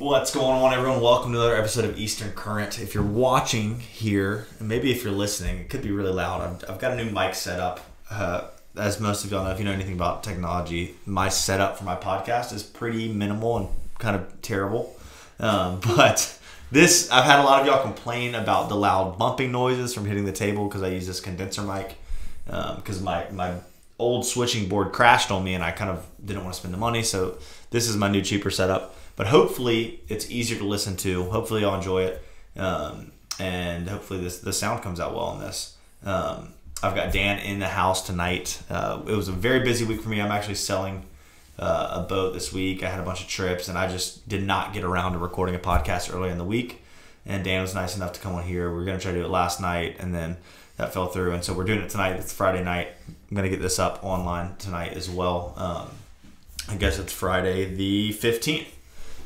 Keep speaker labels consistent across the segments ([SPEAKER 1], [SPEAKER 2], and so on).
[SPEAKER 1] What's going on, everyone? Welcome to another episode of Eastern Current. If you're watching here, and maybe if you're listening, it could be really loud. I've, I've got a new mic set up. Uh, as most of y'all know, if you know anything about technology, my setup for my podcast is pretty minimal and kind of terrible. Um, but this, I've had a lot of y'all complain about the loud bumping noises from hitting the table because I use this condenser mic because um, my my old switching board crashed on me and I kind of didn't want to spend the money. So this is my new cheaper setup. But hopefully it's easier to listen to. Hopefully you'll enjoy it, um, and hopefully this the sound comes out well on this. Um, I've got Dan in the house tonight. Uh, it was a very busy week for me. I'm actually selling uh, a boat this week. I had a bunch of trips, and I just did not get around to recording a podcast early in the week. And Dan was nice enough to come on here. We were going to try to do it last night, and then that fell through. And so we're doing it tonight. It's Friday night. I'm going to get this up online tonight as well. Um, I guess it's Friday the 15th.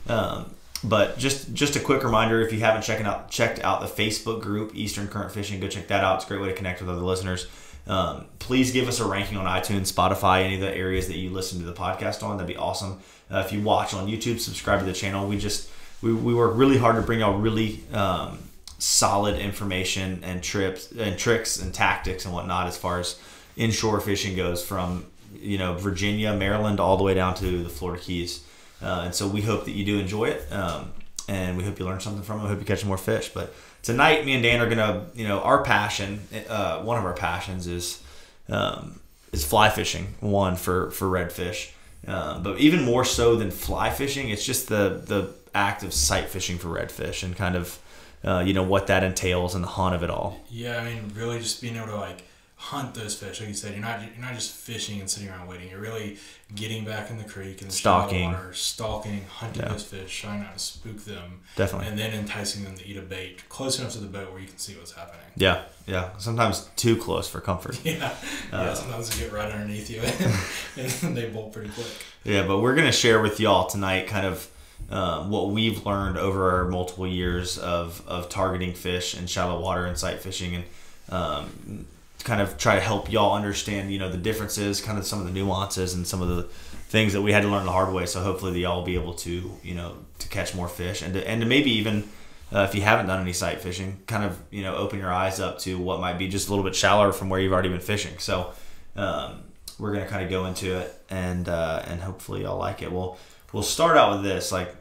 [SPEAKER 1] Um, but just just a quick reminder: if you haven't checked out checked out the Facebook group Eastern Current Fishing, go check that out. It's a great way to connect with other listeners. Um, please give us a ranking on iTunes, Spotify, any of the areas that you listen to the podcast on. That'd be awesome. Uh, if you watch on YouTube, subscribe to the channel. We just we, we work really hard to bring y'all really um, solid information and trips and tricks and tactics and whatnot as far as inshore fishing goes from you know Virginia, Maryland, all the way down to the Florida Keys. Uh, and so we hope that you do enjoy it. Um, and we hope you learn something from it. We hope you catch more fish. But tonight, me and Dan are gonna, you know, our passion, uh, one of our passions is um, is fly fishing. One for for redfish, um, but even more so than fly fishing, it's just the the act of sight fishing for redfish and kind of, uh, you know, what that entails and the hunt of it all.
[SPEAKER 2] Yeah, I mean, really, just being able to like hunt those fish. Like you said, you're not you're not just fishing and sitting around waiting. You're really getting back in the creek and the
[SPEAKER 1] stalking,
[SPEAKER 2] water, stalking, hunting yeah. those fish, trying not to spook them,
[SPEAKER 1] definitely,
[SPEAKER 2] and then enticing them to eat a bait close enough to the boat where you can see what's happening.
[SPEAKER 1] Yeah, yeah. Sometimes too close for comfort.
[SPEAKER 2] Yeah, uh, yeah. Sometimes they get right underneath you and, they bolt pretty quick.
[SPEAKER 1] Yeah, but we're gonna share with y'all tonight kind of. Um, what we've learned over our multiple years of, of targeting fish in shallow water and sight fishing and um, kind of try to help y'all understand, you know, the differences, kind of some of the nuances and some of the things that we had to learn the hard way. So hopefully y'all will be able to, you know, to catch more fish and to, and to maybe even uh, if you haven't done any sight fishing, kind of, you know, open your eyes up to what might be just a little bit shallower from where you've already been fishing. So um, we're going to kind of go into it and, uh, and hopefully y'all like it. We'll, we'll start out with this, like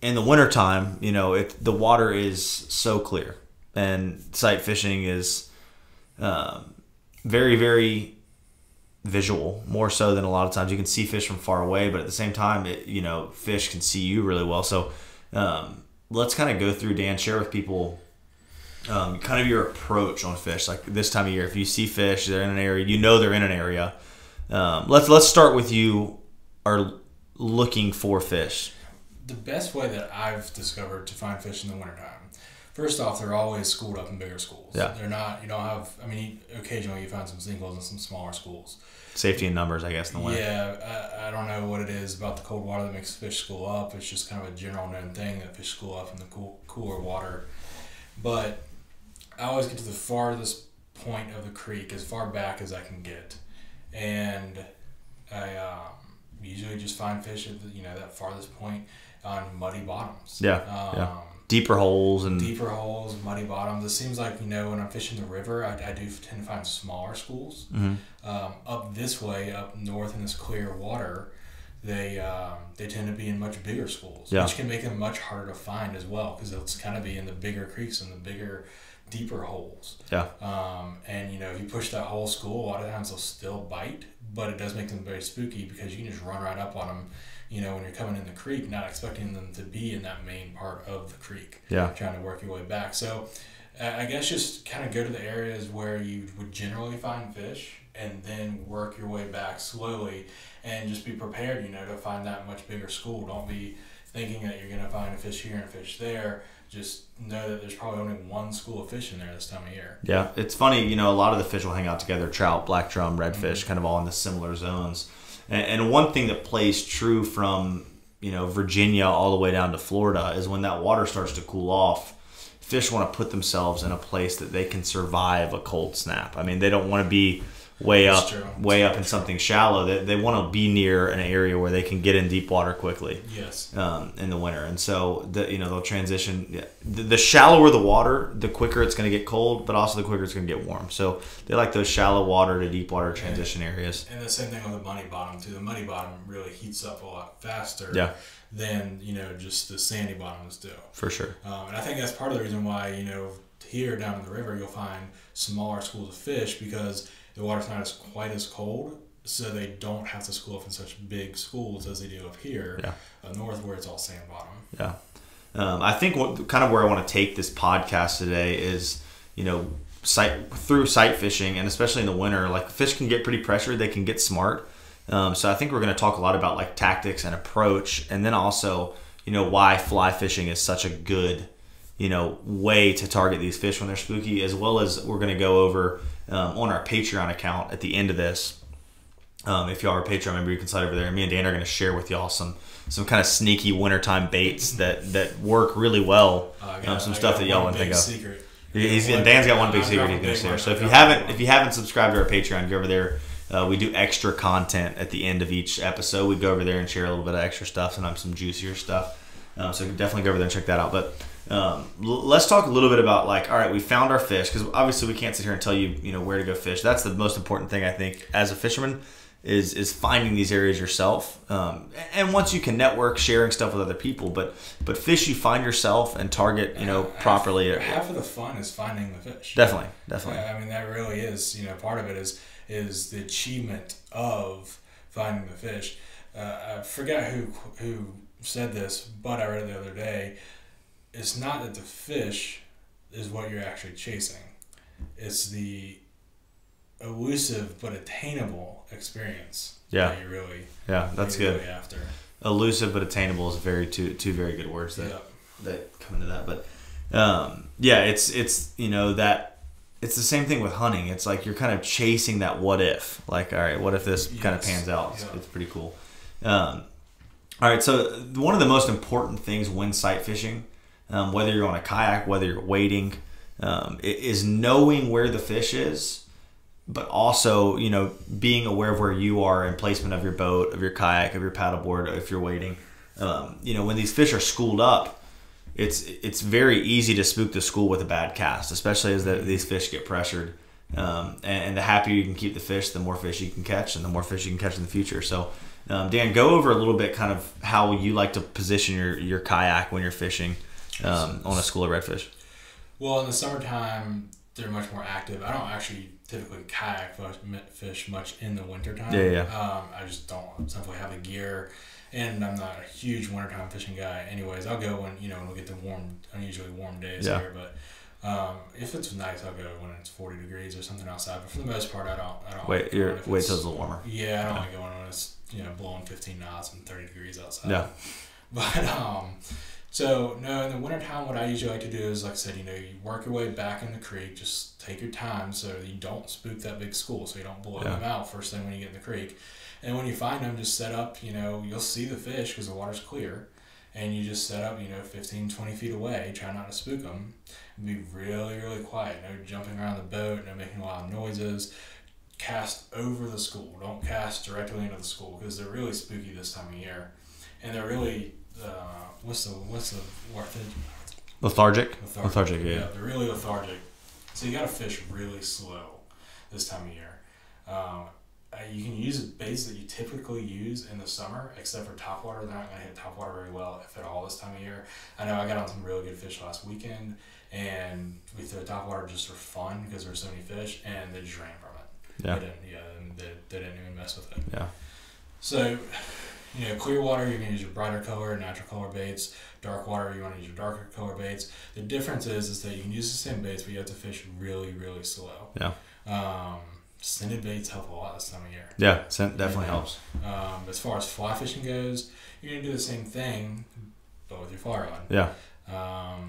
[SPEAKER 1] in the wintertime, you know, it, the water is so clear and sight fishing is, um, very very visual more so than a lot of times. You can see fish from far away but at the same time it, you know fish can see you really well. So um, let's kind of go through dan share with people um, kind of your approach on fish. Like this time of year if you see fish they're in an area you know they're in an area. Um, let's let's start with you are looking for fish.
[SPEAKER 2] The best way that i've discovered to find fish in the wintertime First off, they're always schooled up in bigger schools.
[SPEAKER 1] Yeah.
[SPEAKER 2] They're not, you don't have, I mean, occasionally you find some singles in some smaller schools.
[SPEAKER 1] Safety in numbers, I guess, in the winter.
[SPEAKER 2] Yeah, I, I don't know what it is about the cold water that makes fish school up. It's just kind of a general known thing that fish school up in the cool, cooler water. But I always get to the farthest point of the creek, as far back as I can get. And I um, usually just find fish at the, you know, that farthest point on muddy bottoms.
[SPEAKER 1] Yeah. Um, yeah deeper holes and
[SPEAKER 2] deeper holes, muddy bottoms. It seems like you know when I'm fishing the river, I, I do tend to find smaller schools.
[SPEAKER 1] Mm-hmm.
[SPEAKER 2] Um, up this way, up north in this clear water, they um, they tend to be in much bigger schools,
[SPEAKER 1] yeah.
[SPEAKER 2] which can make them much harder to find as well because it's kind of be in the bigger creeks and the bigger, deeper holes.
[SPEAKER 1] Yeah.
[SPEAKER 2] Um, and you know if you push that whole school, a lot of times they'll still bite, but it does make them very spooky because you can just run right up on them you know, when you're coming in the creek, not expecting them to be in that main part of the creek.
[SPEAKER 1] Yeah.
[SPEAKER 2] Trying to work your way back. So I guess just kind of go to the areas where you would generally find fish and then work your way back slowly and just be prepared, you know, to find that much bigger school. Don't be thinking that you're going to find a fish here and a fish there. Just know that there's probably only one school of fish in there this time of year.
[SPEAKER 1] Yeah, it's funny, you know, a lot of the fish will hang out together trout, black drum, redfish, mm-hmm. kind of all in the similar zones. And, one thing that plays true from you know Virginia all the way down to Florida is when that water starts to cool off, fish want to put themselves in a place that they can survive a cold snap. I mean, they don't want to be way
[SPEAKER 2] That's
[SPEAKER 1] up,
[SPEAKER 2] true.
[SPEAKER 1] way up in something shallow. They, they want to be near an area where they can get in deep water quickly
[SPEAKER 2] Yes.
[SPEAKER 1] um, in the winter, and so the, you know they'll transition. The, the shallower the water, the quicker it's going to get cold, but also the quicker it's going to get warm. So they like those shallow water to deep water transition areas.
[SPEAKER 2] And the same thing with the muddy bottom too. The muddy bottom really heats up a lot faster
[SPEAKER 1] Yeah.
[SPEAKER 2] than you know just the sandy bottoms do.
[SPEAKER 1] For sure.
[SPEAKER 2] Um, and I think that's part of the reason why you know here down in the river you'll find smaller schools of fish because the water's not as quite as cold, so they don't have to school up in such big schools as they do up here
[SPEAKER 1] Yeah.
[SPEAKER 2] up north where it's all sand bottom.
[SPEAKER 1] Yeah. Um, I think what kind of where I want to take this podcast today is, you know, sight through sight fishing and especially in the winter, like fish can get pretty pressured, they can get smart. Um, so I think we're going to talk a lot about like tactics and approach, and then also, you know, why fly fishing is such a good, you know, way to target these fish when they're spooky, as well as we're going to go over um, on our Patreon account at the end of this. Um, if y'all are a Patreon member, you can slide over there. And me and Dan are going to share with y'all some some kind of sneaky wintertime baits that that work really well.
[SPEAKER 2] Uh, I
[SPEAKER 1] um, some
[SPEAKER 2] I
[SPEAKER 1] stuff that y'all wouldn't think
[SPEAKER 2] big
[SPEAKER 1] of.
[SPEAKER 2] Secret.
[SPEAKER 1] He's, and Dan's got one big secret
[SPEAKER 2] got
[SPEAKER 1] he
[SPEAKER 2] a
[SPEAKER 1] can share. So if you haven't if you haven't subscribed to our Patreon, go over there. Uh, we do extra content at the end of each episode. We go over there and share a little bit of extra stuff, sometimes some juicier stuff. Um, so definitely go over there and check that out. But um, l- let's talk a little bit about like, all right, we found our fish because obviously we can't sit here and tell you, you know, where to go fish. That's the most important thing I think as a fisherman is is finding these areas yourself. Um, and once you can network, sharing stuff with other people, but but fish you find yourself and target, you know,
[SPEAKER 2] Half-
[SPEAKER 1] properly.
[SPEAKER 2] Half, of the fun is finding the fish.
[SPEAKER 1] Definitely, definitely.
[SPEAKER 2] I mean, that really is, you know, part of it is is the achievement of finding the fish. Uh, I forget who who said this, but I read it the other day. It's not that the fish is what you're actually chasing; it's the elusive but attainable experience.
[SPEAKER 1] Yeah.
[SPEAKER 2] that you really
[SPEAKER 1] Yeah, that's good.
[SPEAKER 2] Really after.
[SPEAKER 1] Elusive but attainable is very two two very good words that
[SPEAKER 2] Yeah.
[SPEAKER 1] that come into that. But um, yeah, it's it's you know that it's the same thing with hunting. It's like you're kind of chasing that what if. Like, all right, what if this kind of pans out?
[SPEAKER 2] Yeah.
[SPEAKER 1] it's pretty cool. Um, all right, so one of the most important things when sight fishing, um, whether you're on a kayak, whether you're wading, um, is knowing where the fish is, but also you know being aware of where you are and placement of your boat, of your kayak, of your paddleboard, if you're wading. Um, you know when these fish are schooled up, it's it's very easy to spook the school with a bad cast, especially as the, these fish get pressured. Um, and, and the happier you can keep the fish, the more fish you can catch, and the more fish you can catch in the future. So, um, Dan, go over a little bit, kind of how you like to position your your kayak when you're fishing um, on a school of redfish.
[SPEAKER 2] Well, in the summertime, they're much more active. I don't actually typically kayak fish, much in the wintertime.
[SPEAKER 1] Yeah, yeah.
[SPEAKER 2] Um, I just don't simply have the gear, and I'm not a huge wintertime fishing guy. Anyways, I'll go when you know when we get the warm, unusually warm days
[SPEAKER 1] Yeah.
[SPEAKER 2] here. But um, if it's nice, I'll go when it's 40 degrees or something outside. But for the most part, I don't. I don't.
[SPEAKER 1] Wait,
[SPEAKER 2] like
[SPEAKER 1] you're wait till it's a little warmer.
[SPEAKER 2] Yeah, I don't like going when it's you know blowing 15 knots and 30 degrees outside.
[SPEAKER 1] Yeah.
[SPEAKER 2] But um, so no, in the wintertime, what I usually like to do is, like I said, you know, you work your way back in the creek. Just take your time so you don't spook that big school, so you don't blow
[SPEAKER 1] Yeah.
[SPEAKER 2] them out first thing when you get in the creek. And when you find them, just set up. You know, you'll see the fish because the water's clear, and you just set up. You know, 15, 20 feet away. Try not to spook them. Be really, really quiet. No jumping around the boat. No making loud noises. Cast over the school. Don't cast directly into the school because they're really spooky this time of year, and they're really uh, what's the what's the?
[SPEAKER 1] Lethargic.
[SPEAKER 2] Lethargic.
[SPEAKER 1] Lethargic. Yeah.
[SPEAKER 2] they're really lethargic. So you got to fish really slow this time of year. Um, uh, you can use baits that you typically use in the summer, except for topwater. They're not going to hit topwater very well, if at all, this time of year. I know I got on some really good fish last weekend, and we threw topwater just for fun because there were so many fish, and they just ran from it.
[SPEAKER 1] Yeah.
[SPEAKER 2] They didn't, yeah, they, they didn't even mess with it.
[SPEAKER 1] Yeah.
[SPEAKER 2] So, you know, clear water, you're going to use your brighter color, natural color baits. Dark water, you want to use your darker color baits. The difference is, is that you can use the same baits, but you have to fish really, really slow.
[SPEAKER 1] Yeah.
[SPEAKER 2] Um, scented baits help a lot this time of year.
[SPEAKER 1] Yeah. Scent definitely helps.
[SPEAKER 2] Um, as far as fly fishing goes, you're going to do the same thing, but with your fly rod.
[SPEAKER 1] Yeah.
[SPEAKER 2] Um,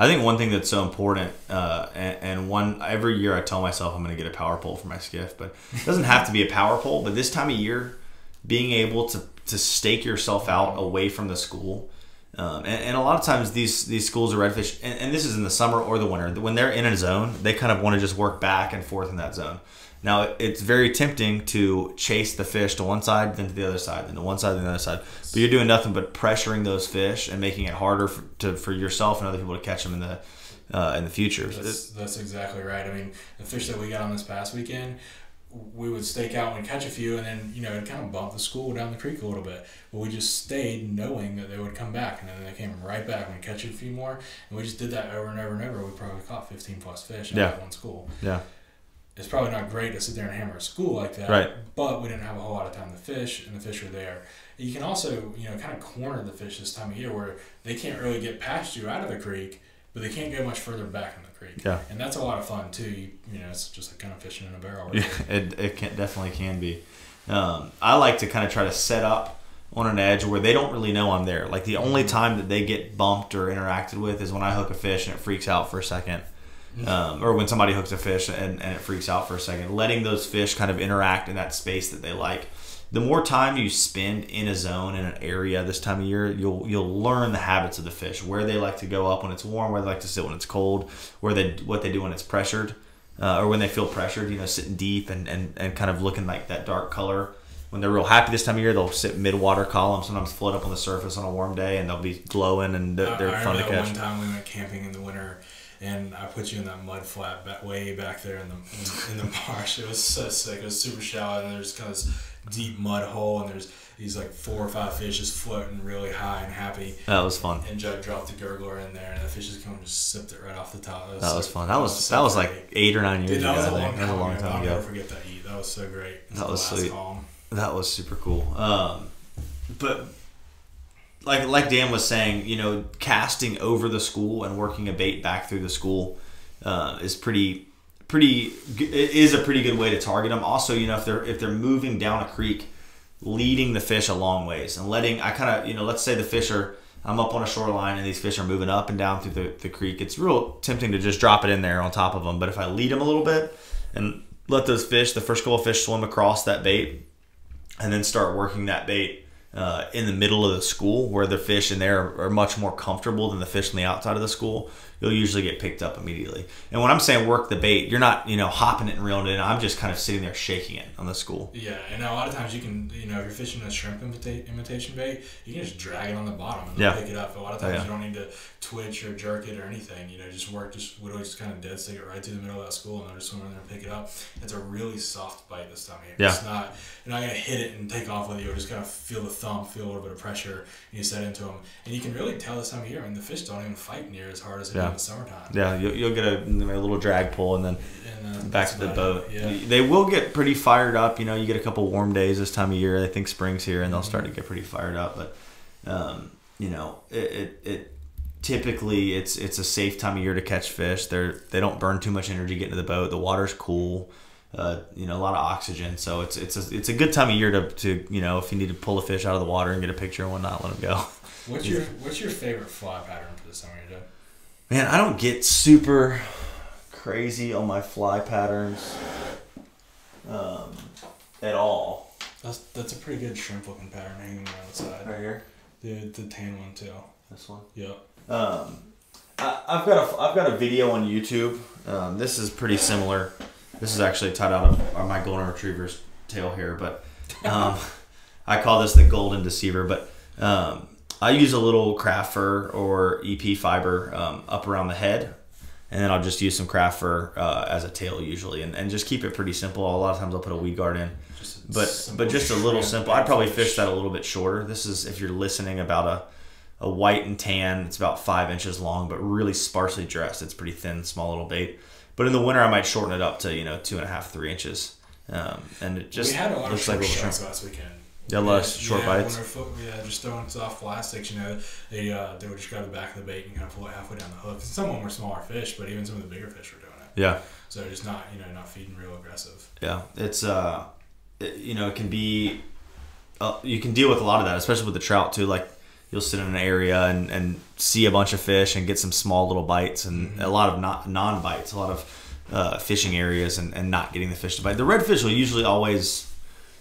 [SPEAKER 1] I think one thing that's so important, uh, and, and one every year I tell myself I'm going to get a power pole for my skiff, but it doesn't have to be a power pole. But this time of year, being able to to stake yourself out away from the school, um, and, and a lot of times these these schools of redfish, and, and this is in the summer or the winter, when they're in a zone, they kind of want to just work back and forth in that zone. Now it's very tempting to chase the fish to one side, then to the other side, then to one side, then the other side. But you're doing nothing but pressuring those fish and making it harder for, to, for yourself and other people to catch them in the uh, in the future.
[SPEAKER 2] That's, that's exactly right. I mean, the fish that we got on this past weekend, we would stake out and catch a few, and then you know it kind of bumped the school down the creek a little bit. But we just stayed knowing that they would come back, and then they came right back and we catch a few more, and we just did that over and over and over. We probably caught fifteen plus fish out
[SPEAKER 1] Yeah.
[SPEAKER 2] of one school.
[SPEAKER 1] Yeah.
[SPEAKER 2] It's probably not great to sit there and hammer a school like that,
[SPEAKER 1] Right.
[SPEAKER 2] But we didn't have a whole lot of time to fish, and the fish were there. You can also, you know, kind of corner the fish this time of year where they can't really get past you out of the creek, but they can't go much further back in the creek.
[SPEAKER 1] Yeah.
[SPEAKER 2] And that's a lot of fun too. You, you know, it's just like kind of fishing in a barrel.
[SPEAKER 1] Yeah, it, it can, definitely can be. Um, I like to kind of try to set up on an edge where they don't really know I'm there. Like the only time that they get bumped or interacted with is when I hook a fish and it freaks out for a second. Um, or when somebody hooks a fish and, and it freaks out for a second. Letting those fish kind of interact in that space that they like. The more time you spend in a zone in an area this time of year, you'll you'll learn the habits of the fish, where they like to go up when it's warm, where they like to sit when it's cold, where they what they do when it's pressured uh, or when they feel pressured, you know, sitting deep and, and, and kind of looking like that dark color. When they're real happy this time of year, they'll sit mid water column, sometimes float up on the surface on a warm day, and they'll be glowing and they're, they're fun to catch.
[SPEAKER 2] one time we went camping in the winter, and I put you in that mud flat back, way back there in the in, in the marsh. It was so sick. It was super shallow, and there's kind of this deep mud hole, and there's these like four or five fish just floating really high and happy.
[SPEAKER 1] That was fun.
[SPEAKER 2] And Judd dropped the gurgler in there, and the fish just come and just sipped it right off the top.
[SPEAKER 1] That was
[SPEAKER 2] so-
[SPEAKER 1] fun. That was
[SPEAKER 2] so
[SPEAKER 1] that was
[SPEAKER 2] great.
[SPEAKER 1] like eight or nine years
[SPEAKER 2] Dude, that
[SPEAKER 1] ago.
[SPEAKER 2] was a long
[SPEAKER 1] that was a long
[SPEAKER 2] ago.
[SPEAKER 1] time
[SPEAKER 2] I'll
[SPEAKER 1] ago.
[SPEAKER 2] never forget that eat. That was so great. It
[SPEAKER 1] That was sweet.
[SPEAKER 2] calm.
[SPEAKER 1] That was super cool. Um, but like like Dan was saying, you know, casting over the school and working a bait back through the school uh, is pretty pretty is a pretty good way to target them. Also, you know, if they're if they're moving down a creek, leading the fish a long ways and letting I kind of you know, let's say the fish are I'm up on a shoreline and these fish are moving up and down through the, the creek. It's real tempting to just drop it in there on top of them. But if I lead them a little bit and let those fish, the first couple of fish swim across that bait, and then start working that bait uh, in the middle of the school where the fish in there are, are much more comfortable than the fish on the outside of the school, you'll usually get picked up immediately. And when I'm saying work the bait, you're not, you know, hopping it and reeling it in. I'm just kind of sitting there shaking it on the school.
[SPEAKER 2] Yeah, and a lot of times you can, you know, if you're fishing a shrimp imita- imitation bait, you can just drag it on the bottom and
[SPEAKER 1] Yeah.
[SPEAKER 2] pick it up. A lot of
[SPEAKER 1] Oh,
[SPEAKER 2] times
[SPEAKER 1] yeah.
[SPEAKER 2] you don't need to twitch or jerk it or anything. You know, just work, just literally just kind of dead stick it right through the middle of that school and they'll just swim in there and pick it up. It's a really soft bite this time of year.
[SPEAKER 1] Yeah.
[SPEAKER 2] It's not, you're not going to hit it and take off with you. You're just kind of feel the thumb, feel a little bit of pressure, and you set into them. And you can really tell this time of year, I mean, the fish don't even fight near as hard as they do in the summertime.
[SPEAKER 1] Yeah, you'll, you'll get a, a little drag pull and then
[SPEAKER 2] And, uh,
[SPEAKER 1] back to the boat.
[SPEAKER 2] Yeah.
[SPEAKER 1] They will get pretty fired up. You know, you get a couple warm days this time of year. I think spring's here, and they'll start to get pretty fired up. But um, you know, it, it, it typically it's it's a safe time of year to catch fish. They're they don't burn too much energy getting to the boat. The water's cool. Uh, you know, a lot of oxygen, so it's it's a, it's a good time of year to, to you know if you need to pull a fish out of the water and get a picture and whatnot, let them go.
[SPEAKER 2] What's your What's your favorite fly pattern for the summer? year,
[SPEAKER 1] Man, I don't get super crazy on my fly patterns um, at all.
[SPEAKER 2] That's that's a pretty good shrimp looking pattern hanging around the side.
[SPEAKER 1] Right here,
[SPEAKER 2] The the tan one too.
[SPEAKER 1] this one.
[SPEAKER 2] Yep.
[SPEAKER 1] Um, I, I've got a I've got a video on YouTube. Um, this is pretty similar. This is actually tied out of my golden retriever's tail here, but um, I call this the golden deceiver. But um, I use a little craft fur or EP fiber um, up around the head, and then I'll just use some craft fur uh, as a tail usually, and, and just keep it pretty simple. A lot of times I'll put a weed guard in but but just a little simple. I'd probably
[SPEAKER 2] fish.
[SPEAKER 1] fish that a little bit shorter. This is if you're listening about a a white and tan. It's about five inches long, but really sparsely dressed. It's pretty thin, small little bait. But in the winter, I might shorten it up to you know two and a half, three inches, um, and it just
[SPEAKER 2] we had a lot of
[SPEAKER 1] looks like
[SPEAKER 2] shrimp shots
[SPEAKER 1] shrimp.
[SPEAKER 2] last weekend.
[SPEAKER 1] Yeah, a lot of short
[SPEAKER 2] yeah,
[SPEAKER 1] bites.
[SPEAKER 2] They're yeah, just throwing soft plastics. You know, they uh, they would just grab the back of the bait and kind of pull it halfway down the hook. Some of them were smaller fish, but even some of the bigger fish were doing it.
[SPEAKER 1] Yeah,
[SPEAKER 2] So just not you know not feeding real aggressive.
[SPEAKER 1] yeah. It's uh, it, you know, it can be. Uh, you can deal with a lot of that, especially with the trout too. Like you'll sit in an area and, and see a bunch of fish and get some small little bites and a lot of not non bites, a lot of uh, fishing areas and, and not getting the fish to bite. The redfish will usually always,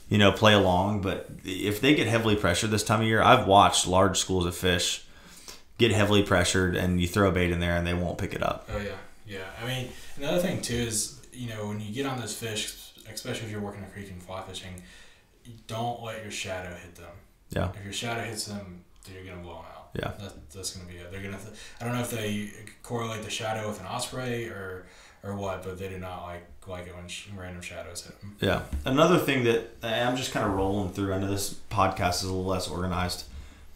[SPEAKER 1] you know, play along, but if they get heavily pressured this time of year, I've watched large schools of fish get heavily pressured and you throw a bait in there and they won't pick it up.
[SPEAKER 2] Oh yeah, yeah. I mean, another thing too is you know when you get on those fish, especially if you're working a creek and fly fishing, don't let your shadow hit them.
[SPEAKER 1] Yeah.
[SPEAKER 2] If your shadow hits them, you're gonna blow them out.
[SPEAKER 1] Yeah.
[SPEAKER 2] That, that's gonna be it. They're gonna. Th- I don't know if they correlate the shadow with an osprey or or what, but they do not like like it when sh- random shadows hit them.
[SPEAKER 1] Yeah. Another thing that I'm just kind of rolling through. I know this podcast is a little less organized,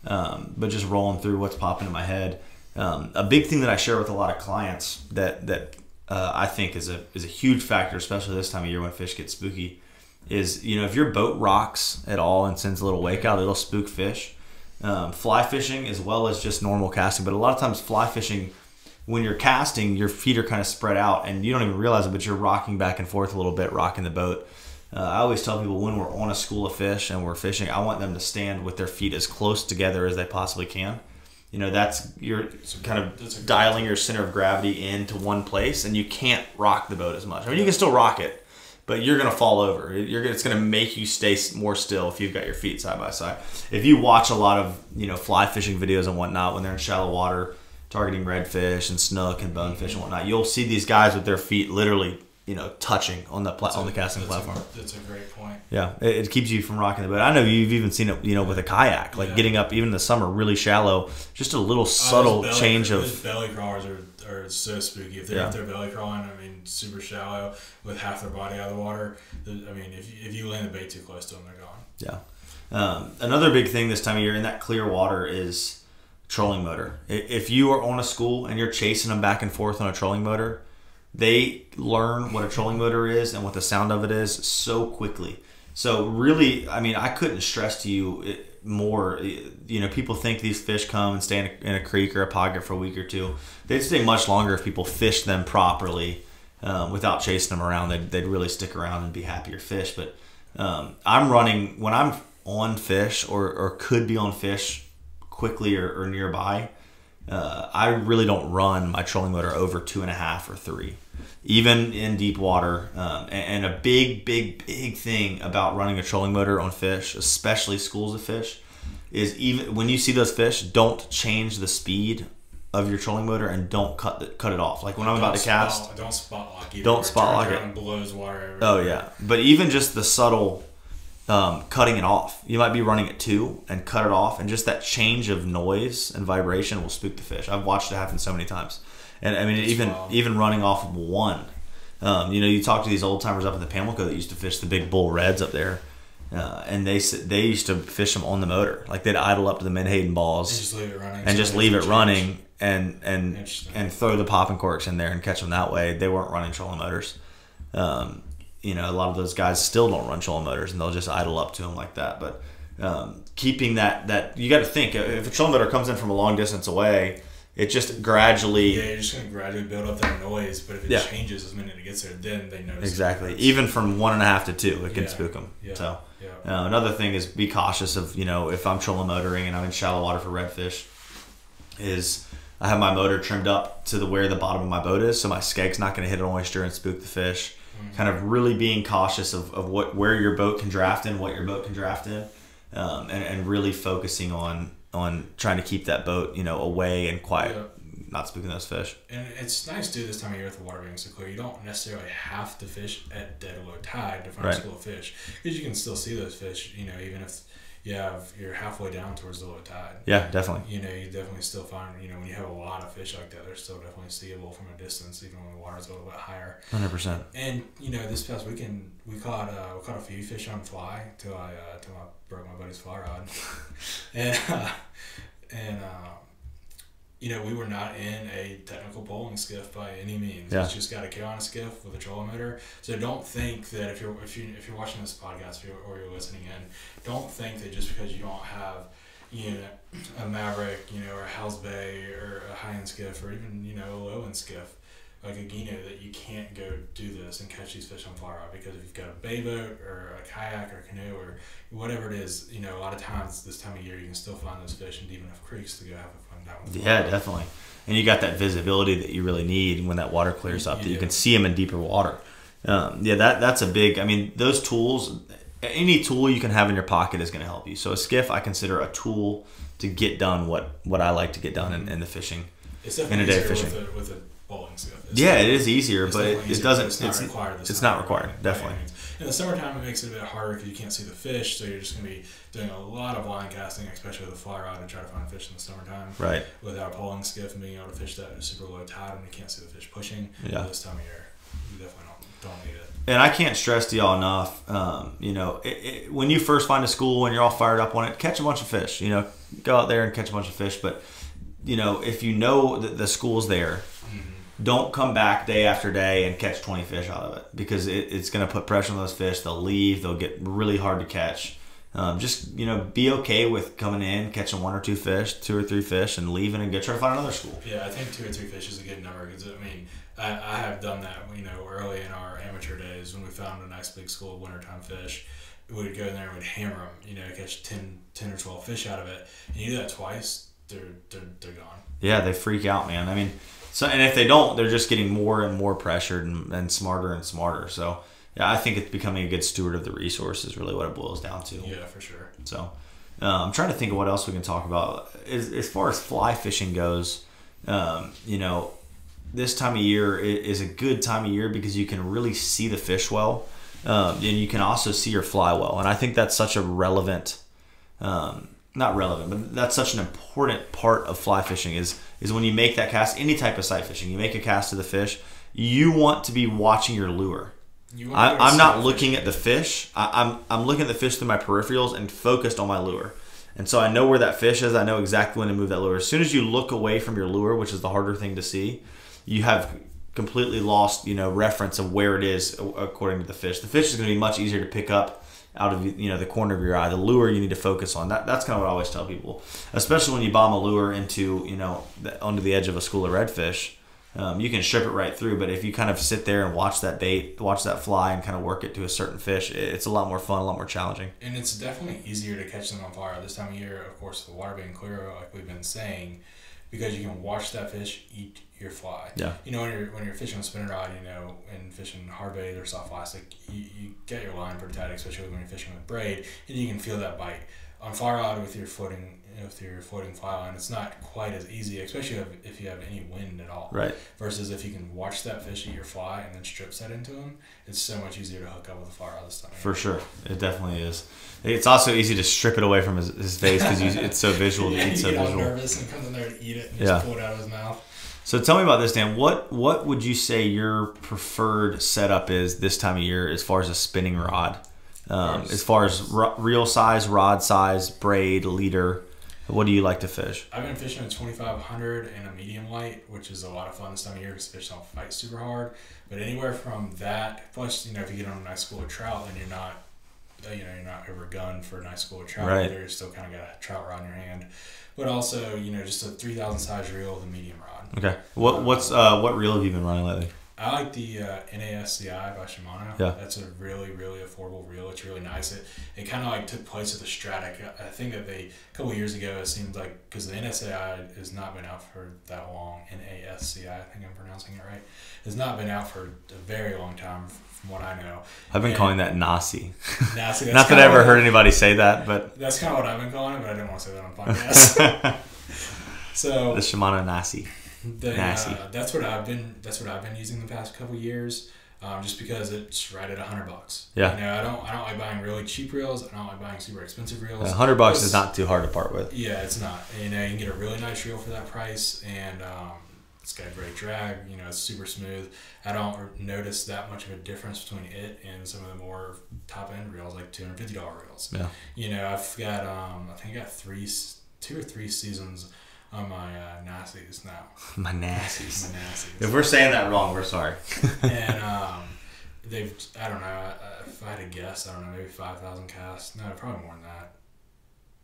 [SPEAKER 1] um, but just rolling through what's popping in my head. Um, a big thing that I share with a lot of clients that that uh, I think is a is a huge factor, especially this time of year when fish get spooky, is you know if your boat rocks at all and sends a little wake out, it'll spook fish. Um, fly fishing as well as just normal casting, but a lot of times fly fishing when you're casting, your feet are kind of spread out and you don't even realize it, but you're rocking back and forth a little bit, rocking the boat. Uh, I always tell people when we're on a school of fish and we're fishing, I want them to stand with their feet as close together as they possibly can. You know, that's you're kind of dialing your center of gravity into one place, and you can't rock the boat as much. I mean, you can still rock it, but you're gonna fall over. You're it's gonna make you stay more still if you've got your feet side by side. If you watch a lot of you know fly fishing videos and whatnot when they're in shallow water, targeting redfish and snook and bonefish and whatnot, you'll see these guys with their feet literally you know touching on the pla- on the casting
[SPEAKER 2] that's
[SPEAKER 1] platform.
[SPEAKER 2] A, that's a great point.
[SPEAKER 1] Yeah, it, it keeps you from rocking the boat. I know you've even seen it, you know, with a kayak, like
[SPEAKER 2] Yeah.
[SPEAKER 1] getting up even in the summer really shallow, just a little
[SPEAKER 2] Uh,
[SPEAKER 1] subtle
[SPEAKER 2] those belly-
[SPEAKER 1] change of
[SPEAKER 2] belly crawlers are, are so spooky. If they're
[SPEAKER 1] Yeah.
[SPEAKER 2] if they're belly crawling, I mean, super shallow with half their body out of the water. I mean, if you, if you land the bait too close to them, they're gone.
[SPEAKER 1] Yeah. Um, another big thing this time of year in that clear water is trolling motor. If you are on a school and you're chasing them back and forth on a trolling motor, they learn what a trolling motor is and what the sound of it is so quickly. So really, I mean, I couldn't stress to you it more. You know, people think these fish come and stay in a, in a creek or a pocket for a week or two. They'd stay much longer if people fish them properly um, without chasing them around. They'd, they'd really stick around and be happier fish. But um, I'm running when I'm on fish or, or could be on fish quickly or, or nearby. Uh, I really don't run my trolling motor over two and a half or three, even in deep water. Um, and, and a big, big, big thing about running a trolling motor on fish, especially schools of fish, is even when you see those fish, don't change the speed of your trolling motor and don't cut the, cut it off. Like when I'm about to cast,
[SPEAKER 2] spot- don't spot lock either.
[SPEAKER 1] Don't spot lock it.
[SPEAKER 2] Blows water. Everywhere.
[SPEAKER 1] Oh yeah, but even just the subtle um, cutting it off. You might be running at two and cut it off, and just that change of noise and vibration will spook the fish. I've watched it happen so many times, and I mean
[SPEAKER 2] That's
[SPEAKER 1] even
[SPEAKER 2] wild.
[SPEAKER 1] even running off of one. Um, you know, you talk to these old timers up in the Pamlico that used to fish the big bull reds up there, uh, and they they used to fish them on the motor. Like they'd idle up to the Menhaden
[SPEAKER 2] And
[SPEAKER 1] balls
[SPEAKER 2] just leave it running.
[SPEAKER 1] and
[SPEAKER 2] so
[SPEAKER 1] just
[SPEAKER 2] it
[SPEAKER 1] it running and and and throw the popping corks in there and catch them that way. They weren't running trolling motors. Um, you know, a lot of those guys still don't run trolling motors, and they'll just idle up to them like that. But um, keeping that that you got to think if a trolling motor comes in from a long distance away, it just gradually
[SPEAKER 2] Yeah, you're just gonna gradually build up that noise, but if it
[SPEAKER 1] Yeah.
[SPEAKER 2] changes the minute it gets there, then they notice.
[SPEAKER 1] exactly even from one and a half to two, it can
[SPEAKER 2] Yeah.
[SPEAKER 1] spook them.
[SPEAKER 2] Yeah.
[SPEAKER 1] So. Uh, another thing is be cautious of you know if I'm trolling motoring and I'm in shallow water for redfish, is I have my motor trimmed up to the where the bottom of my boat is, so my skeg's not going to hit an oyster and spook the fish. Kind of really being cautious of, of what where your boat can draft in, what your boat can draft in, um, and, and really focusing on on trying to keep that boat you know away and quiet,
[SPEAKER 2] Yeah.
[SPEAKER 1] not spooking those fish.
[SPEAKER 2] And it's nice too this time of year with the water being so clear. You don't necessarily have to fish at dead low tide to find
[SPEAKER 1] Right.
[SPEAKER 2] a school of fish because you can still see those fish. You know, even if you have you're halfway down towards the low tide.
[SPEAKER 1] Yeah, definitely.
[SPEAKER 2] You know, you definitely still find you know when you have a lot of fish like that, they're still definitely seeable from a distance, even when the water's a little bit higher.
[SPEAKER 1] Hundred percent.
[SPEAKER 2] And you know, this past weekend we caught uh, we caught a few fish on fly till I uh, till I broke my buddy's fly rod, and uh, and uh, you know we were not in a technical poling skiff by any means.
[SPEAKER 1] Yeah.
[SPEAKER 2] It's just got a K on a skiff with a trolling motor. So don't think that if you're if you if you're watching this podcast if you're, or you're listening in, don't think that just because you don't have you know a Maverick, you know, or a Hell's Bay or a high end skiff or even you know a low end skiff like a Gheenoe that you can't go do this and catch these fish on fly rod because if you've got a bay boat or a kayak or a canoe or whatever it is, you know, a lot of times this time of year you can still find those fish in deep enough creeks to go have a fun time with.
[SPEAKER 1] Yeah, definitely. And you got that visibility that you really need when that water clears up,
[SPEAKER 2] You
[SPEAKER 1] that you can see them in deeper water. Um, yeah, that that's a big. I mean, those tools, any tool you can have in your pocket is going to help you. So a skiff, I consider a tool to get done what what I like to get done in, in the fishing.
[SPEAKER 2] It's definitely
[SPEAKER 1] in a day
[SPEAKER 2] easier
[SPEAKER 1] fishing.
[SPEAKER 2] with a, with a poling skiff. It's
[SPEAKER 1] yeah, it
[SPEAKER 2] definitely-
[SPEAKER 1] easier, but it, it doesn't.
[SPEAKER 2] It's not
[SPEAKER 1] It's,
[SPEAKER 2] required.
[SPEAKER 1] it's not required,
[SPEAKER 2] year by any
[SPEAKER 1] definitely.
[SPEAKER 2] means. In the summertime, it makes it a bit harder because you can't see the fish, so you're just going to be doing a lot of line casting, especially with a fly rod, to try to find fish in the summertime.
[SPEAKER 1] Right.
[SPEAKER 2] Without a poling skiff and being able to fish that super low tide when you can't see the fish pushing.
[SPEAKER 1] Yeah.
[SPEAKER 2] This time of year, you definitely don't, don't need it.
[SPEAKER 1] And I can't stress to y'all enough. Um, you know, it, it, when you first find a school and you're all fired up on it, catch a bunch of fish. You know, go out there and catch a bunch of fish. But you know, if you know that the school's there, don't come back day after day and catch 20 fish out of it because it, it's going to put pressure on those fish. They'll leave. They'll get really hard to catch. Um, just you know, be okay with coming in, catching one or two fish, two or three fish, and leaving and go try to find another school.
[SPEAKER 2] Yeah, I think two or three fish is a good number because I mean, I, I have done that. You know, early in our amateur days when we found a nice big school of wintertime fish, we would go in there and we'd hammer them. You know, catch 10, 10 or twelve fish out of it. And you do that twice, they're they're, they're gone.
[SPEAKER 1] Yeah, they freak out, man. I mean, so and if they don't, they're just getting more and more pressured and, and smarter and smarter. So yeah, I think it's becoming a good steward of the resource is really what it boils down to.
[SPEAKER 2] Yeah, for sure.
[SPEAKER 1] So um, I'm trying to think of what else we can talk about as, as far as fly fishing goes. Um, you know, this time of year is a good time of year because you can really see the fish well, um, and you can also see your fly well. And I think that's such a relevant, um, not relevant, but that's such an important part of fly fishing is is when you make that cast, any type of sight fishing, you make a cast to the fish, you want to be watching your lure.
[SPEAKER 2] You wanna be able to
[SPEAKER 1] I, I'm not looking at the fish. I, I'm I'm looking at the fish through my peripherals and focused on my lure. And so I know where that fish is. I know exactly when to move that lure. As soon as you look away from your lure, which is the harder thing to see, you have completely lost you know reference of where it is according to the fish. The fish is going to be much easier to pick up out of you know the corner of your eye. The lure you need to focus on. That that's kind of what I always tell people, especially when you bomb a lure into you know the, the edge of a school of redfish. Um, you can strip it right through, but if you kind of sit there and watch that bait, watch that fly, and kind of work it to a certain fish, it's a lot more fun, a lot more challenging.
[SPEAKER 2] And it's definitely easier to catch them on fly this time of year, of course, the water being clearer, like we've been saying, because you can watch that fish eat your fly.
[SPEAKER 1] Yeah.
[SPEAKER 2] You know, when you're when you're fishing a spinner rod, you know, and fishing hard bait or soft plastic, you, you get your line pretty tight, especially when you're fishing with braid, and you can feel that bite. On fly rod with your floating with your floating fly line, it's not quite as easy, especially if, if you have any wind at all.
[SPEAKER 1] Right.
[SPEAKER 2] Versus if you can watch that fish eat your fly and then strip set into him, it's so much easier to hook up with a fly rod this time.
[SPEAKER 1] For sure, it definitely is. It's also easy to strip it away from his, his face because it's so visual.
[SPEAKER 2] Yeah,
[SPEAKER 1] it's
[SPEAKER 2] you
[SPEAKER 1] so
[SPEAKER 2] get all
[SPEAKER 1] visual.
[SPEAKER 2] nervous and comes in there to eat it and
[SPEAKER 1] Yeah.
[SPEAKER 2] just pull it out of his mouth.
[SPEAKER 1] So tell me about this, Dan. What what would you say your preferred setup is this time of year as far as a spinning rod? Um, as far as ro- real size, rod size, braid, leader, what do you like to fish?
[SPEAKER 2] I've been fishing a 2500 and a medium light, which is a lot of fun this time of year because fish don't fight super hard. But anywhere from that, plus, you know, if you get on a nice school of trout, then you're not, you know, you're not overgunned for a nice school of trout.
[SPEAKER 1] Right.
[SPEAKER 2] Either. You're still kind of got a trout rod in your hand. But also, you know, just a 3000 size reel with a medium rod.
[SPEAKER 1] Okay. What what's uh, what reel have you been running lately?
[SPEAKER 2] I like the uh, NASCI by Shimano.
[SPEAKER 1] Yeah.
[SPEAKER 2] That's a really, really affordable reel. It's really nice. It, it kind of like took place of the Stradic. I I think that they, a couple years ago, it seemed like, because the NASCI has not been out for that long, NASCI, I think I'm pronouncing it right, has not been out for a very long time from what I know.
[SPEAKER 1] I've been
[SPEAKER 2] And
[SPEAKER 1] calling that Nasi.
[SPEAKER 2] That's
[SPEAKER 1] Not that I ever heard anybody say that, but
[SPEAKER 2] That's kind of what I've been calling it, but I didn't want to say that on podcast. so
[SPEAKER 1] the Shimano Nasi.
[SPEAKER 2] The,
[SPEAKER 1] Nasty.
[SPEAKER 2] uh, that's what I've been. That's what I've been using the past couple years. Um, just because it's right at a hundred bucks.
[SPEAKER 1] Yeah.
[SPEAKER 2] You know, I don't. I don't like buying really cheap reels. I don't like buying super expensive reels.
[SPEAKER 1] A hundred bucks is not too hard to part with.
[SPEAKER 2] Yeah, it's not. You know, you can get a really nice reel for that price, and um, it's got great drag. You know, it's super smooth. I don't notice that much of a difference between it and some of the more top end reels, like two hundred fifty dollar reels.
[SPEAKER 1] Yeah.
[SPEAKER 2] You know, I've got. Um, I think I got three, two or three seasons on my uh, Nasties now.
[SPEAKER 1] My Nasis.
[SPEAKER 2] My Nasties.
[SPEAKER 1] If we're saying that wrong, we're sorry.
[SPEAKER 2] and um, they've I don't know uh, if I had to guess I don't know maybe five thousand casts no probably more than that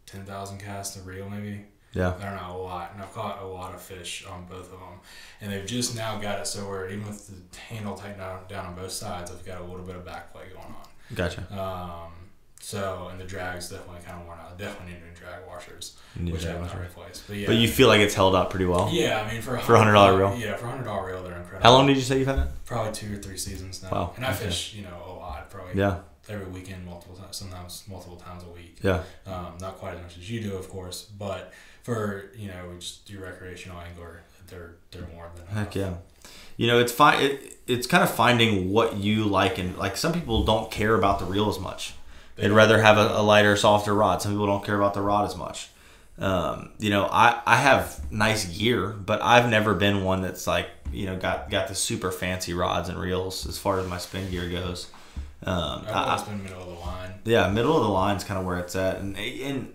[SPEAKER 2] ten thousand casts a reel maybe
[SPEAKER 1] Yeah.
[SPEAKER 2] I don't know a lot and I've caught a lot of fish on both of them and they've just now got it so where even with the handle tightened down, down on both sides I've got a little bit of back play going on. Gotcha. um, so and the drag's definitely kind of worn out definitely need new drag washers
[SPEAKER 1] need
[SPEAKER 2] which
[SPEAKER 1] drag
[SPEAKER 2] I haven't replaced but yeah
[SPEAKER 1] But you feel like it's held up pretty well.
[SPEAKER 2] yeah I mean for a
[SPEAKER 1] For a $100 reel?
[SPEAKER 2] yeah for a hundred dollar reel they're incredible
[SPEAKER 1] How long did you say you've had it?
[SPEAKER 2] Probably two or three seasons now.
[SPEAKER 1] Wow,
[SPEAKER 2] And I
[SPEAKER 1] okay.
[SPEAKER 2] fish, you know, a lot, probably
[SPEAKER 1] Yeah.
[SPEAKER 2] Every weekend, multiple times, sometimes multiple times a week.
[SPEAKER 1] Yeah.
[SPEAKER 2] Um, not quite as much as you do, of course, but for you know just your recreational angler, they're they're more than enough.
[SPEAKER 1] Heck yeah. You know, it's fine. It, it's kind of finding what you like, and like some people don't care about the reel as much.
[SPEAKER 2] They
[SPEAKER 1] They'd rather have a, a lighter, softer rod. Some people don't care about the rod as much. Um, you know, I, I have nice gear, but I've never been one that's like you know got got the super fancy rods and reels as far as my spin gear goes. Um, I-
[SPEAKER 2] been middle of the line.
[SPEAKER 1] yeah, middle of the line is kind of where it's at, and and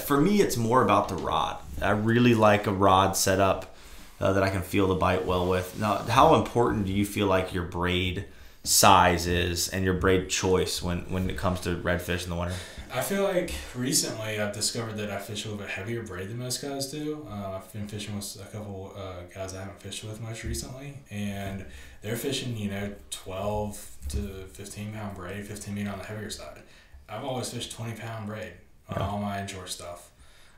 [SPEAKER 1] for me, it's more about the rod. I really like a rod setup uh, that I can feel the bite well with. Now, how important do you feel like your braid size is and your braid choice when when it comes to redfish in the winter?
[SPEAKER 2] I feel like recently I've discovered that I fish a little bit heavier braid than most guys do. Uh, I've been fishing with a couple uh, guys I haven't fished with much recently, and they're fishing, you know, 12 to 15 pound braid, 15 being on the heavier side. I've always fished 20 pound braid on
[SPEAKER 1] Yeah.
[SPEAKER 2] all my inshore stuff.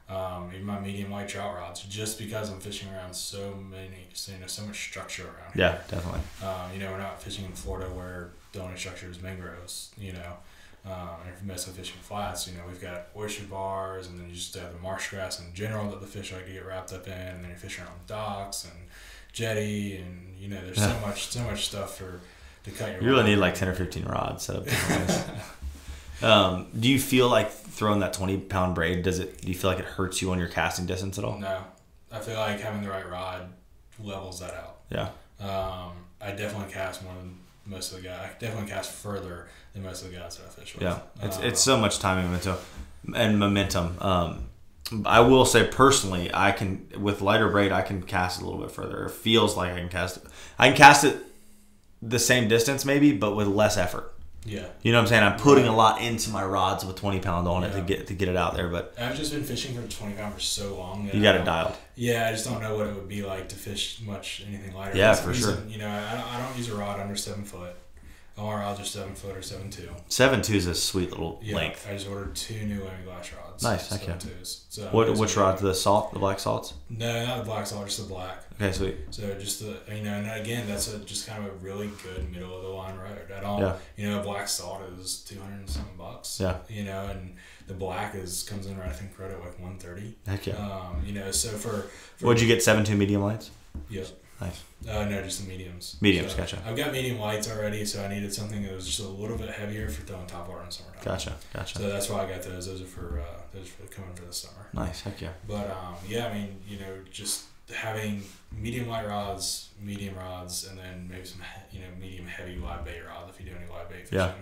[SPEAKER 2] Um, even my medium white trout rods, just because I'm fishing around so many, so, you know, so much structure around here.
[SPEAKER 1] Yeah, definitely.
[SPEAKER 2] Um, you know, we're not fishing in Florida where the only structure is mangroves, you know. Um, and if you're mostly fishing flats, you know, we've got oyster bars and then you just have the marsh grass in general that the fish like to get wrapped up in and then you're fishing on docks and jetty and you know, there's so much so much stuff for to cut your
[SPEAKER 1] You really
[SPEAKER 2] line.
[SPEAKER 1] need like ten or fifteen rods set up. um, do you feel like throwing that twenty pound braid? Does it? Do you feel like it hurts you on your casting distance at all?
[SPEAKER 2] No. I feel like having the right rod levels that out.
[SPEAKER 1] Yeah.
[SPEAKER 2] Um, I definitely cast more than most of the guys. I definitely cast further than most of the guys that I fish with.
[SPEAKER 1] Yeah, it's
[SPEAKER 2] Uh,
[SPEAKER 1] it's so much time and momentum, and momentum. Um, I will say personally, I can with lighter braid, I can cast it a little bit further. It feels like I can cast it. I can cast it the same distance maybe, but with less effort.
[SPEAKER 2] yeah.
[SPEAKER 1] You know what I'm saying? I'm putting a lot into my rods with 20 pound on it to get to get it out there, but
[SPEAKER 2] I've just been fishing for 20 pound for so long.
[SPEAKER 1] you got it dialed.
[SPEAKER 2] Yeah, I just don't know what it would be like to fish much anything lighter.
[SPEAKER 1] Yeah, for
[SPEAKER 2] using-
[SPEAKER 1] sure.
[SPEAKER 2] You know, I don't, I don't use a rod under seven foot. All rods are seven foot or seven two.
[SPEAKER 1] Seven two is a sweet little
[SPEAKER 2] Yeah,
[SPEAKER 1] length.
[SPEAKER 2] I just ordered two new Glass rods.
[SPEAKER 1] Nice, yeah.
[SPEAKER 2] twos. So
[SPEAKER 1] What which
[SPEAKER 2] are-
[SPEAKER 1] rod? The salt, the black salts.
[SPEAKER 2] No, not the black salt, just the black.
[SPEAKER 1] Okay, sweet.
[SPEAKER 2] So just the you know, and again, that's a, just kind of a really good middle of the line road. I don't,
[SPEAKER 1] Yeah.
[SPEAKER 2] you know, black salt is two hundred and something bucks.
[SPEAKER 1] Yeah.
[SPEAKER 2] You know, and the black is comes in right, I think right at like one thirty.
[SPEAKER 1] Heck yeah.
[SPEAKER 2] Um, you know, so for, for
[SPEAKER 1] What'd you get? Seven two medium lights.
[SPEAKER 2] Yeah.
[SPEAKER 1] Nice.
[SPEAKER 2] Uh, no, just the mediums.
[SPEAKER 1] Mediums,
[SPEAKER 2] So,
[SPEAKER 1] gotcha.
[SPEAKER 2] I've got medium lights already, so I needed something that was just a little bit heavier for throwing top water in summertime.
[SPEAKER 1] Gotcha, gotcha.
[SPEAKER 2] So that's why I got those. Those are for uh, those are for coming for the summer.
[SPEAKER 1] Nice. Heck yeah.
[SPEAKER 2] But um, yeah, I mean, you know, just having medium light rods, medium rods, and then maybe some you know medium heavy live bait rods if you do any live bait fishing
[SPEAKER 1] Yeah.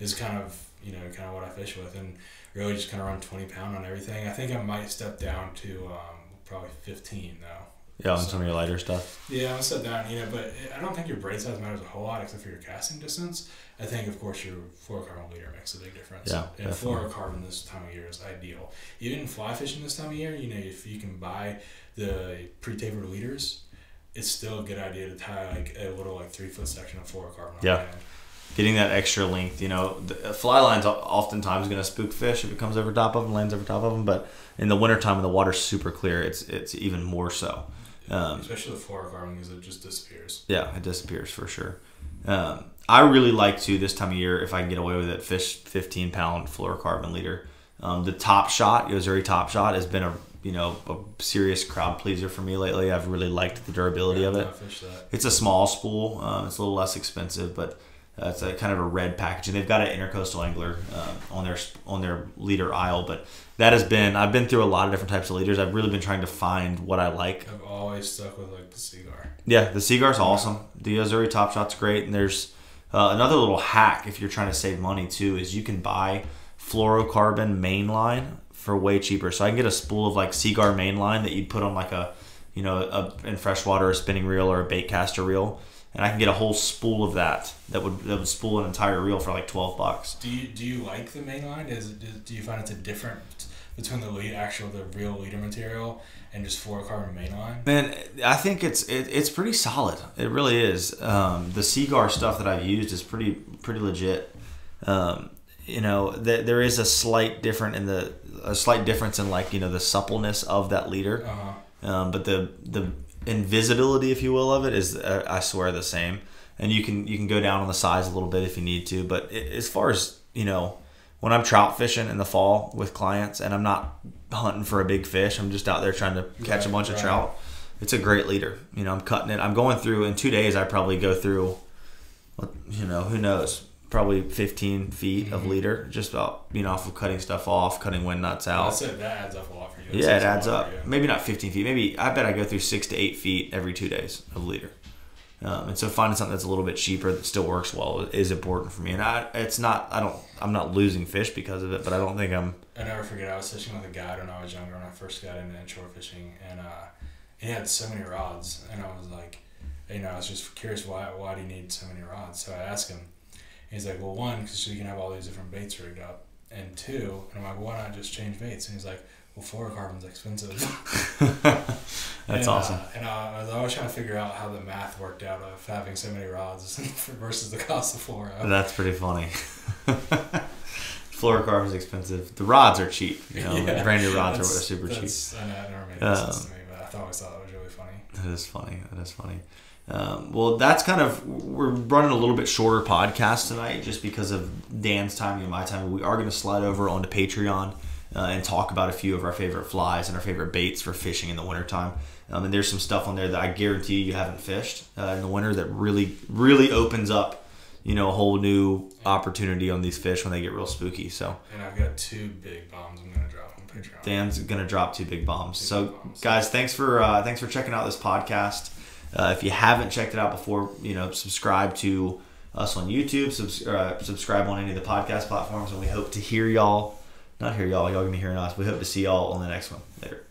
[SPEAKER 2] is kind of you know kind of what I fish with, and really just kind of run twenty pound on everything. I think I might step down to um, probably fifteen though.
[SPEAKER 1] Yeah, on some of your lighter stuff.
[SPEAKER 2] Yeah, I'm set down, you know, but I don't think your braid size matters a whole lot except for your casting distance. I think, of course, your fluorocarbon leader makes a big difference.
[SPEAKER 1] Yeah,
[SPEAKER 2] and
[SPEAKER 1] definitely.
[SPEAKER 2] fluorocarbon this time of year is ideal. Even fly fishing this time of year, you know, if you can buy the pre-tapered leaders, it's still a good idea to tie like a little like three foot section of fluorocarbon.
[SPEAKER 1] Yeah.
[SPEAKER 2] On.
[SPEAKER 1] Getting that extra length, you know, the uh, fly line's oftentimes going to spook fish if it comes over top of them, lands over top of them. But in the wintertime when the water's super clear, it's it's even more so. Um,
[SPEAKER 2] Especially the fluorocarbon because it just disappears.
[SPEAKER 1] Yeah, it disappears for sure. Um, I really like to this time of year if I can get away with it. Fish 15 pound fluorocarbon leader. Um, the top shot, Yo-Zuri top shot, has been a you know a serious crowd pleaser for me lately. I've really liked the durability of it. It's a small spool. Um, it's a little less expensive, but uh, it's a kind of a red package, and they've got an intercoastal angler uh, on their on their leader aisle. But that has been I've been through a lot of different types of leaders. I've really been trying to find what I like.
[SPEAKER 2] I've always stuck with like the Seaguar.
[SPEAKER 1] Yeah, the Seaguar's awesome. The Yo-Zuri Top Shot's great, and there's uh, another little hack if you're trying to save money too is you can buy fluorocarbon mainline for way cheaper. So I can get a spool of like Seagar mainline that you'd put on like a you know a, in freshwater a spinning reel or a bait caster reel, and I can get a whole spool of that that would that would spool an entire reel for like twelve bucks.
[SPEAKER 2] Do you do you like the main line? Is do you find it's a different between the lead actual the real leader material and just fluorocarbon main line?
[SPEAKER 1] Man, I think it's it, it's pretty solid. It really is. Um, the Seaguar stuff that I've used is pretty pretty legit. Um, you know, th- there is a slight different in the a slight difference in like you know the suppleness of that leader,
[SPEAKER 2] Uh huh.
[SPEAKER 1] um, but the the invisibility, if you will, of it is uh, I swear the same. And you can you can go down on the size a little bit if you need to, but i as far as you know, when I'm trout fishing in the fall with clients and I'm not hunting for a big fish, I'm just out there trying to catch a
[SPEAKER 2] Right,
[SPEAKER 1] bunch of trout. It's a great leader. You know, I'm cutting it. I'm going through in two days. I probably go through, you know, who knows, probably 15 feet of
[SPEAKER 2] Mhm.
[SPEAKER 1] leader, just about being off of cutting stuff off, cutting wind knots out.
[SPEAKER 2] That's it. That adds up a lot for you.
[SPEAKER 1] Yeah, it adds up.
[SPEAKER 2] you.
[SPEAKER 1] Maybe not 15 feet. Maybe I bet I go through six to eight feet every two days of leader. Um, and so finding something that's a little bit cheaper that still works well is important for me. And I, it's not. I don't. I'm not losing fish because of it, but I don't think I'm.
[SPEAKER 2] I never forget. I was fishing with a guide when I was younger, when I first got into inshore fishing, and uh, he had so many rods, and I was like, you know, I was just curious why why do you need so many rods? So I asked him. He's like, well, one, because so you can have all these different baits rigged up, and two, and I'm like, why not just change baits? And he's like, well, fluorocarbon's expensive.
[SPEAKER 1] That's
[SPEAKER 2] and,
[SPEAKER 1] awesome.
[SPEAKER 2] Uh, and uh, I was always trying to figure out how the math worked out of having so many rods versus the cost of fluoro.
[SPEAKER 1] That's pretty funny. fluorocarbon's expensive. The rods are cheap. You know,
[SPEAKER 2] Yeah,
[SPEAKER 1] brand new rods are super cheap.
[SPEAKER 2] I, know, I never made that sense
[SPEAKER 1] Um,
[SPEAKER 2] to me, but I thought always thought it was really funny.
[SPEAKER 1] That is funny. That is funny. Um, well, that's kind of we're running a little bit shorter podcast tonight, just because of Dan's timing and my timing. We are going to slide over onto Patreon uh, and talk about a few of our favorite flies and our favorite baits for fishing in the wintertime. Um, and there's some stuff on there that I guarantee you haven't fished uh, in the winter that really, really opens up, you know, a whole new opportunity on these fish when they get real spooky. So
[SPEAKER 2] And I've got two big bombs I'm gonna drop on Patreon.
[SPEAKER 1] Dan's gonna drop two big bombs. So,
[SPEAKER 2] big bombs.
[SPEAKER 1] guys, thanks for uh, thanks for checking out this podcast. Uh, if you haven't checked it out before, you know, subscribe to us on YouTube. Subs- uh, subscribe on any of the podcast platforms, and we hope to hear y'all. Not hear y'all. Y'all gonna be hearing us. We hope to see y'all on the next one. Later.